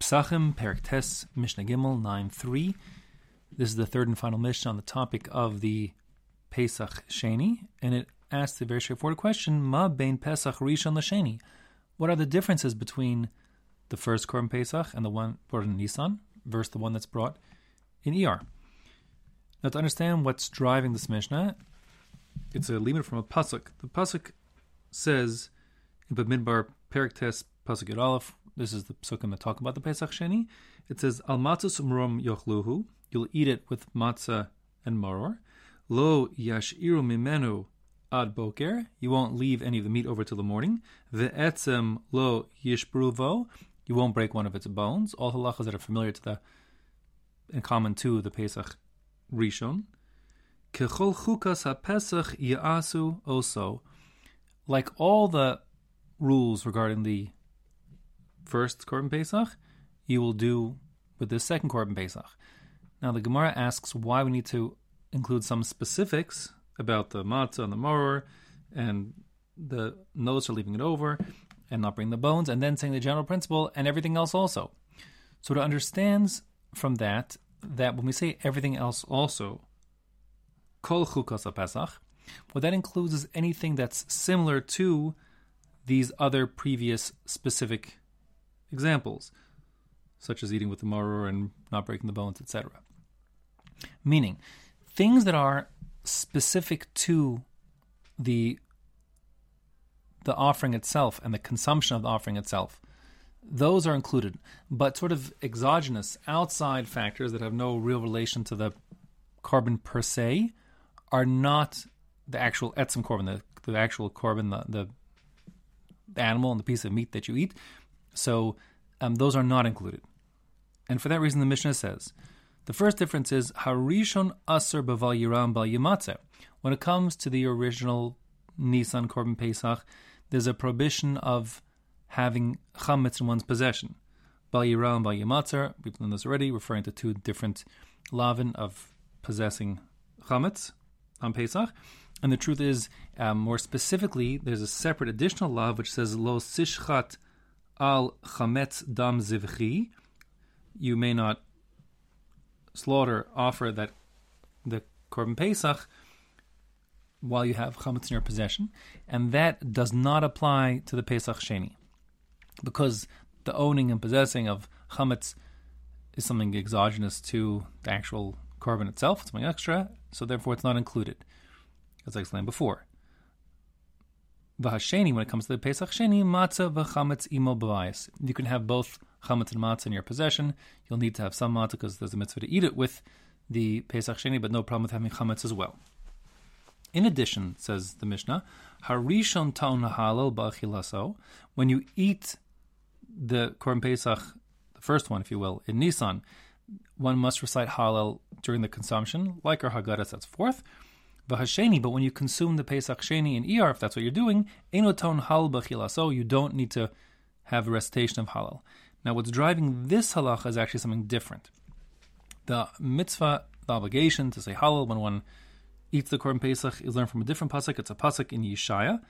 Psachim, Perik Tes, Mishnah Gimel 9 3. This is the third and final Mishnah on the topic of the Pesach Sheni, and it asks the very straightforward question Ma Bein Pesach Rishon Lasheni. What are the differences between the first Korban Pesach and the one brought in Nisan versus the one that's brought in ER? Now, to understand what's driving this Mishnah, it's a limit from a pasuk. The pasuk says in Bamidbar Perik Tes Pasuk Yud this is the psukim that talk about the Pesach Sheni. It says, Al matzah umrom yochluhu, you'll eat it with matzah and maror. Lo yashiru mimenu ad boker, you won't leave any of the meat over till the morning. Ve'etzem lo yishbruvo, you won't break one of its bones. All halachas that are familiar to the, in common to the Pesach Rishon. Kechol chukas ha-pesach ya'asu oso. Like all the rules regarding the first Korban Pesach, you will do with the second Korban Pesach. Now, the Gemara asks why we need to include some specifics about the matzah and the maror, and the notes are leaving it over, and not bringing the bones, and then saying the general principle and everything else also. So, to understands from that that when we say everything else also, kol chukas pesach, what that includes is anything that's similar to these other previous specific examples, such as eating with the maror and not breaking the bones, etc. Meaning, things that are specific to the the offering itself and the consumption of the offering itself, those are included. But sort of exogenous, outside factors that have no real relation to the korban per se are not the actual etzim korban, the, the actual korban, the, the animal and the piece of meat that you eat. So um, those are not included. And for that reason, the Mishnah says the first difference is Harishon Aser Baval Yiram Bal Yimatze. When it comes to the original Nisan Korban Pesach, there's a prohibition of having chametz in one's possession. Bal Yiram Bal we've done this already, referring to two different lavin of possessing chametz on Pesach. And the truth is, um, more specifically, there's a separate additional law which says lo sishchat al chametz dam zivchi. You may not slaughter, offer that the korban pesach while you have chametz in your possession, and that does not apply to the pesach sheni, because the owning and possessing of chametz is something exogenous to the actual korban itself, it's something extra, so therefore it's not included, as I explained before. V'hasheni, when it comes to the Pesach Sheni, matzah v'chametz imo b'vayis. You can have both chametz and matzah in your possession. You'll need to have some matzah because there's a mitzvah to eat it with the Pesach Sheni, but no problem with having chametz as well. In addition, says the Mishnah, harishon taun Hallel ba'achilaso, when you eat the Korban Pesach, the first one, if you will, in Nisan, one must recite Hallel during the consumption, like our Haggadah sets forth. V'hasheni, but when you consume the Pesach Sheni in Iyar, if that's what you're doing, enoton hal b'chilaso, you don't need to have a recitation of Hallel. Now, what's driving this halacha is actually something different. The mitzvah, the obligation to say Hallel when one eats the Korban Pesach is learned from a different pasuk. It's a pasuk in Yeshaya.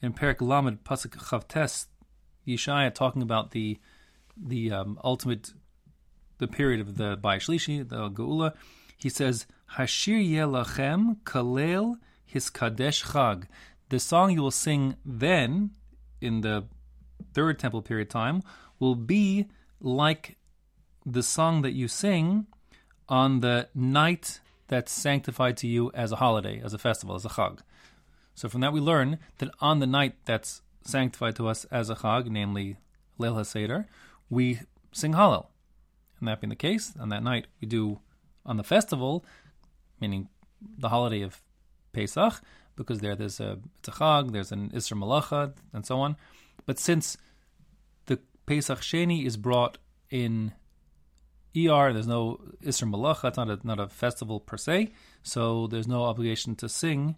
In Perik Lamed, pasuk Chavtes, Yeshaya talking about the the um, ultimate, the period of the Bayis Shlishi, the Geula. He says, Hashir Yelachem Kalel Hiskadesh Chag. The song you will sing then, in the third temple period time, will be like the song that you sing on the night that's sanctified to you as a holiday, as a festival, as a chag. So from that we learn that on the night that's sanctified to us as a chag, namely Leil HaSeder, we sing Hallel. And that being the case, on that night we do on the festival, meaning the holiday of Pesach, because there there's a it's a chag, there's an Isra Malacha, and so on. But since the Pesach Sheni is brought in ER, there's no Isra Malacha, it's not a, not a festival per se, so there's no obligation to sing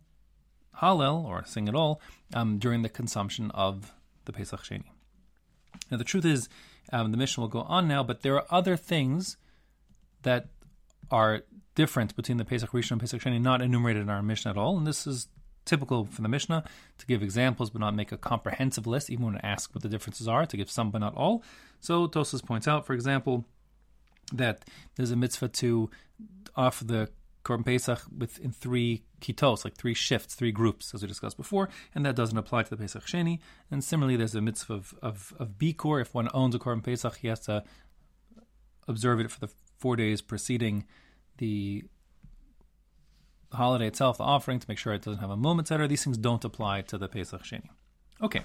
Hallel, or sing at all, um, during the consumption of the Pesach Sheni. Now the truth is, um, the Mishnah will go on now, but there are other things that are different between the Pesach Rishon and Pesach Sheni, not enumerated in our Mishnah at all, and this is typical for the Mishnah to give examples but not make a comprehensive list, even when asked what the differences are, to give some but not all. So Tosas points out, for example, that there's a mitzvah to offer the Korban Pesach within three kitos, like three shifts, three groups, as we discussed before, and that doesn't apply to the Pesach Sheni. And similarly, there's a mitzvah of, of, of Bikor. If one owns a Korban Pesach, he has to observe it for the four days preceding the holiday itself, the offering, to make sure it doesn't have a mum, etc. These things don't apply to the Pesach Sheni. Okay.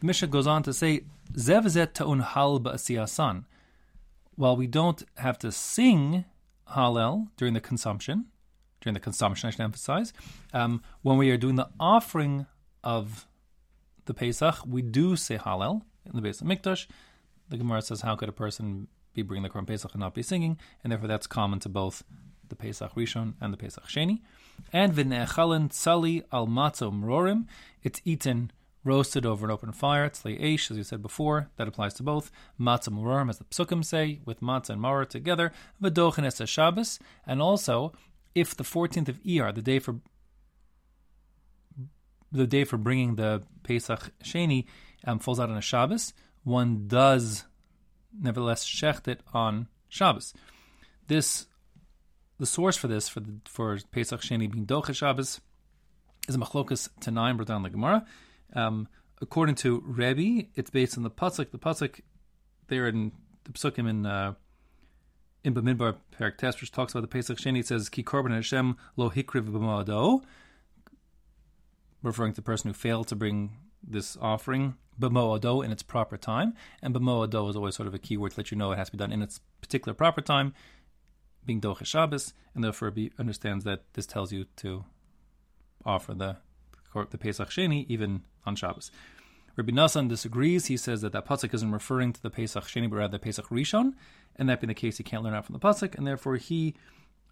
The Mishnah goes on to say, Zev ta'un hal ba'asiyasan. While we don't have to sing Hallel during the consumption, during the consumption, I should emphasize, um, when we are doing the offering of the Pesach, we do say Hallel in the base of Mikdash. The Gemara says, How could a person be bringing the Korban Pesach and not be singing? And therefore, that's common to both the Pesach Rishon and the Pesach Sheni. And v'ne'echalen tzali al matzo mrorim, it's eaten roasted over an open fire. Tzli eish, as you said before, that applies to both. Matzah mrorim, as the psukim say, with matzah and maror together. V'dochen es Shabbos, and also if the 14th of Iyar, the day for the day for bringing the Pesach Sheni, um, falls out on a Shabbos, one does nevertheless shecht it on Shabbos. This the source for this, for the, for Pesach Sheni being Docha Shabbos, is a machlokas Tanaim brought down the Gemara. Um, according to Rebbe, it's based on the pasuk. The pasuk there in the psukim in uh, in Bamidbar Perak Test, which talks about the Pesach Sheni, it says Ki Korban Hashem Lo Hikriv B'Moado, referring to the person who failed to bring this offering B'Moado in its proper time. And B'Moado is always sort of a keyword to let you know it has to be done in its particular proper time being Doche Shabbos, and therefore he understands that this tells you to offer the the Pesach Sheni even on Shabbos. Rabbi Nassan disagrees. He says that that pasuk isn't referring to the Pesach Sheni, but rather the Pesach Rishon, and that being the case, he can't learn out from the pasuk, and therefore he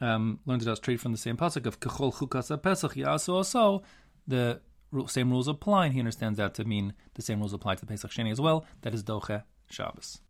um, learns it out straight from the same pasuk of Kechol Chukas Pesach Yasu Also. The same rules apply, and he understands that to mean the same rules apply to the Pesach Sheni as well. That is Doche Shabbos.